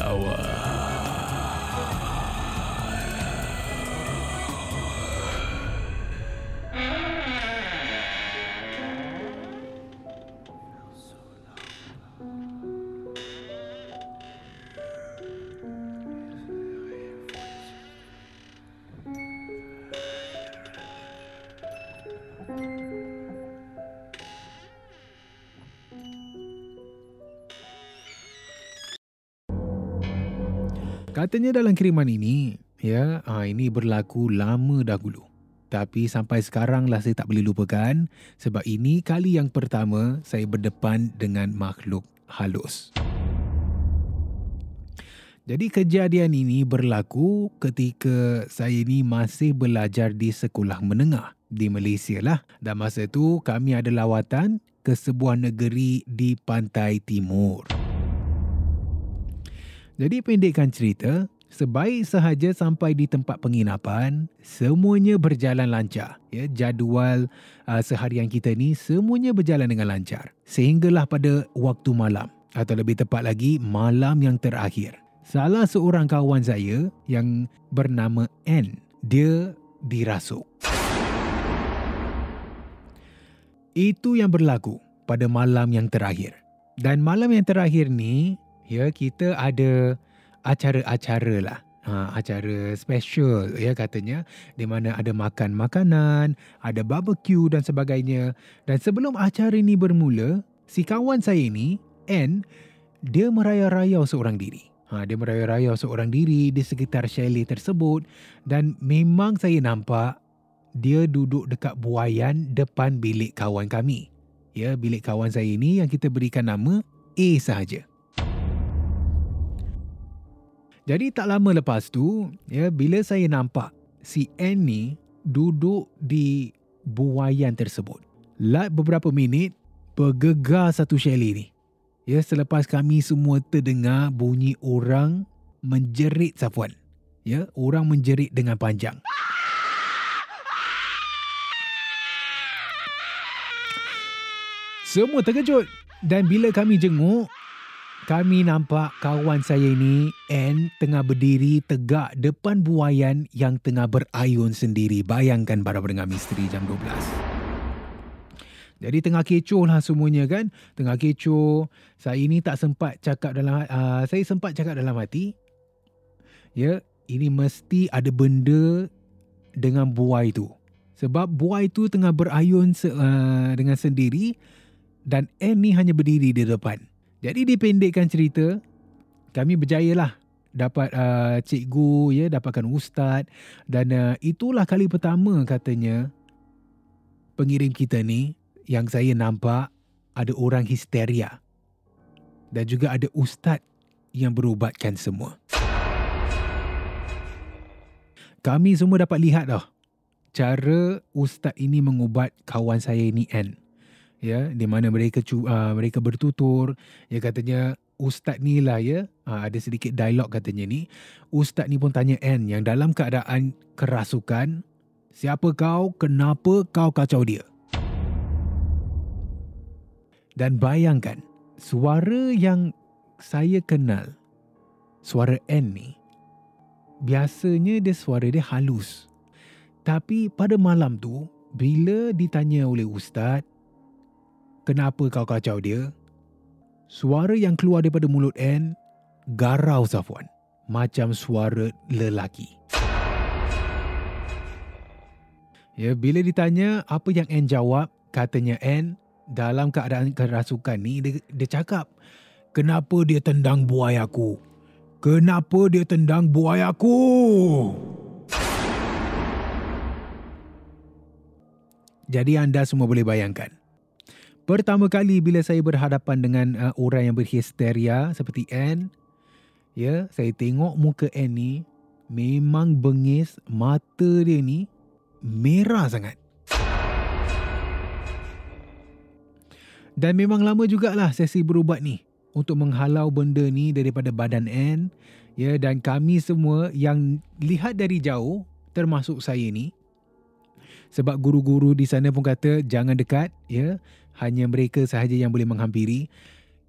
lawan. Katanya dalam kiriman ini, ya, ha, ini berlaku lama dahulu. Tapi sampai sekarang lah saya tak boleh lupakan sebab ini kali yang pertama saya berdepan dengan makhluk halus. Jadi kejadian ini berlaku ketika saya ini masih belajar di sekolah menengah di Malaysia lah. Dan masa itu kami ada lawatan ke sebuah negeri di pantai timur. Jadi pendekkan cerita, sebaik sahaja sampai di tempat penginapan, semuanya berjalan lancar. Ya, jadual uh, seharian kita ni semuanya berjalan dengan lancar. Sehinggalah pada waktu malam atau lebih tepat lagi malam yang terakhir. Salah seorang kawan saya yang bernama N, dia dirasuk. Itu yang berlaku pada malam yang terakhir. Dan malam yang terakhir ni ya kita ada acara-acara lah. Ha, acara special ya katanya di mana ada makan makanan, ada barbecue dan sebagainya. Dan sebelum acara ini bermula, si kawan saya ini, N, dia merayau-rayau seorang diri. Ha, dia merayau-rayau seorang diri di sekitar chalet tersebut dan memang saya nampak dia duduk dekat buayan depan bilik kawan kami. Ya, bilik kawan saya ini yang kita berikan nama A sahaja. Jadi tak lama lepas tu, ya bila saya nampak si N ni duduk di buayan tersebut. Lat beberapa minit, bergegar satu chalet ni. Ya, selepas kami semua terdengar bunyi orang menjerit Safwan. Ya, orang menjerit dengan panjang. Semua terkejut. Dan bila kami jenguk, kami nampak kawan saya ini, N, tengah berdiri tegak depan buayan yang tengah berayun sendiri. Bayangkan para pendengar misteri jam 12. Jadi tengah kecoh lah semuanya kan. Tengah kecoh. Saya ini tak sempat cakap dalam, uh, saya sempat cakap dalam hati. Ya, ini mesti ada benda dengan buai tu. Sebab buai tu tengah berayun se, uh, dengan sendiri dan N ni hanya berdiri di depan. Jadi dipendekkan cerita, kami berjaya lah dapat uh, cikgu, ya, dapatkan ustaz dan uh, itulah kali pertama katanya pengirim kita ni yang saya nampak ada orang histeria dan juga ada ustaz yang berubatkan semua. Kami semua dapat lihat dah cara ustaz ini mengubat kawan saya ini N. Ya, di mana mereka uh, mereka bertutur, ya katanya ustaz ni lah ya, uh, ada sedikit dialog katanya ni. Ustaz ni pun tanya N yang dalam keadaan kerasukan, siapa kau, kenapa kau kacau dia? Dan bayangkan, suara yang saya kenal, suara N ni, biasanya dia suara dia halus. Tapi pada malam tu, bila ditanya oleh ustaz, kenapa kau kacau dia? Suara yang keluar daripada mulut N, garau Safwan. Macam suara lelaki. Ya, bila ditanya apa yang N jawab, katanya N dalam keadaan kerasukan ni, dia, dia cakap, kenapa dia tendang buai aku? Kenapa dia tendang buai aku? Jadi anda semua boleh bayangkan. Pertama kali bila saya berhadapan dengan uh, orang yang berhisteria seperti Anne, ya, saya tengok muka Anne ni memang bengis, mata dia ni merah sangat. Dan memang lama jugalah sesi berubat ni untuk menghalau benda ni daripada badan Anne. Ya, dan kami semua yang lihat dari jauh, termasuk saya ni, sebab guru-guru di sana pun kata jangan dekat ya. Hanya mereka sahaja yang boleh menghampiri.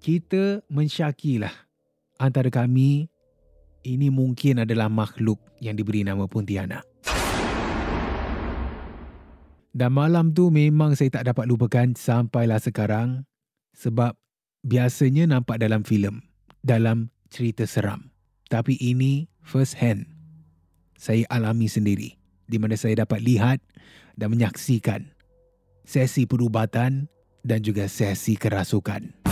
Kita mensyakilah antara kami ini mungkin adalah makhluk yang diberi nama Pontianak. Dan malam tu memang saya tak dapat lupakan sampailah sekarang sebab biasanya nampak dalam filem dalam cerita seram. Tapi ini first hand. Saya alami sendiri di mana saya dapat lihat dan menyaksikan sesi perubatan dan juga sesi kerasukan.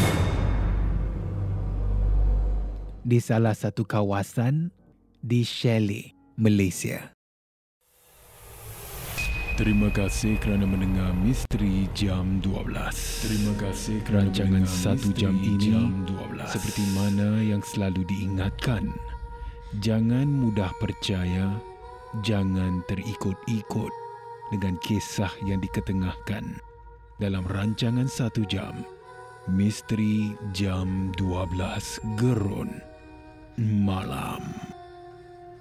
Di salah satu kawasan di Shelley, Malaysia. Terima kasih kerana mendengar Misteri Jam 12. Terima kasih kerana rancangan satu jam ini jam 12. seperti mana yang selalu diingatkan. Jangan mudah percaya, jangan terikut-ikut dengan kisah yang diketengahkan dalam rancangan satu jam Misteri Jam 12 Gerun Malam.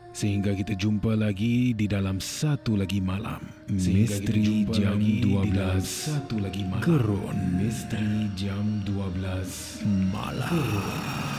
Sehingga kita jumpa lagi di dalam satu lagi malam. Misteri Jam 12 satu lagi malam. Gerun Misteri Jam 12 Malam. Gerun.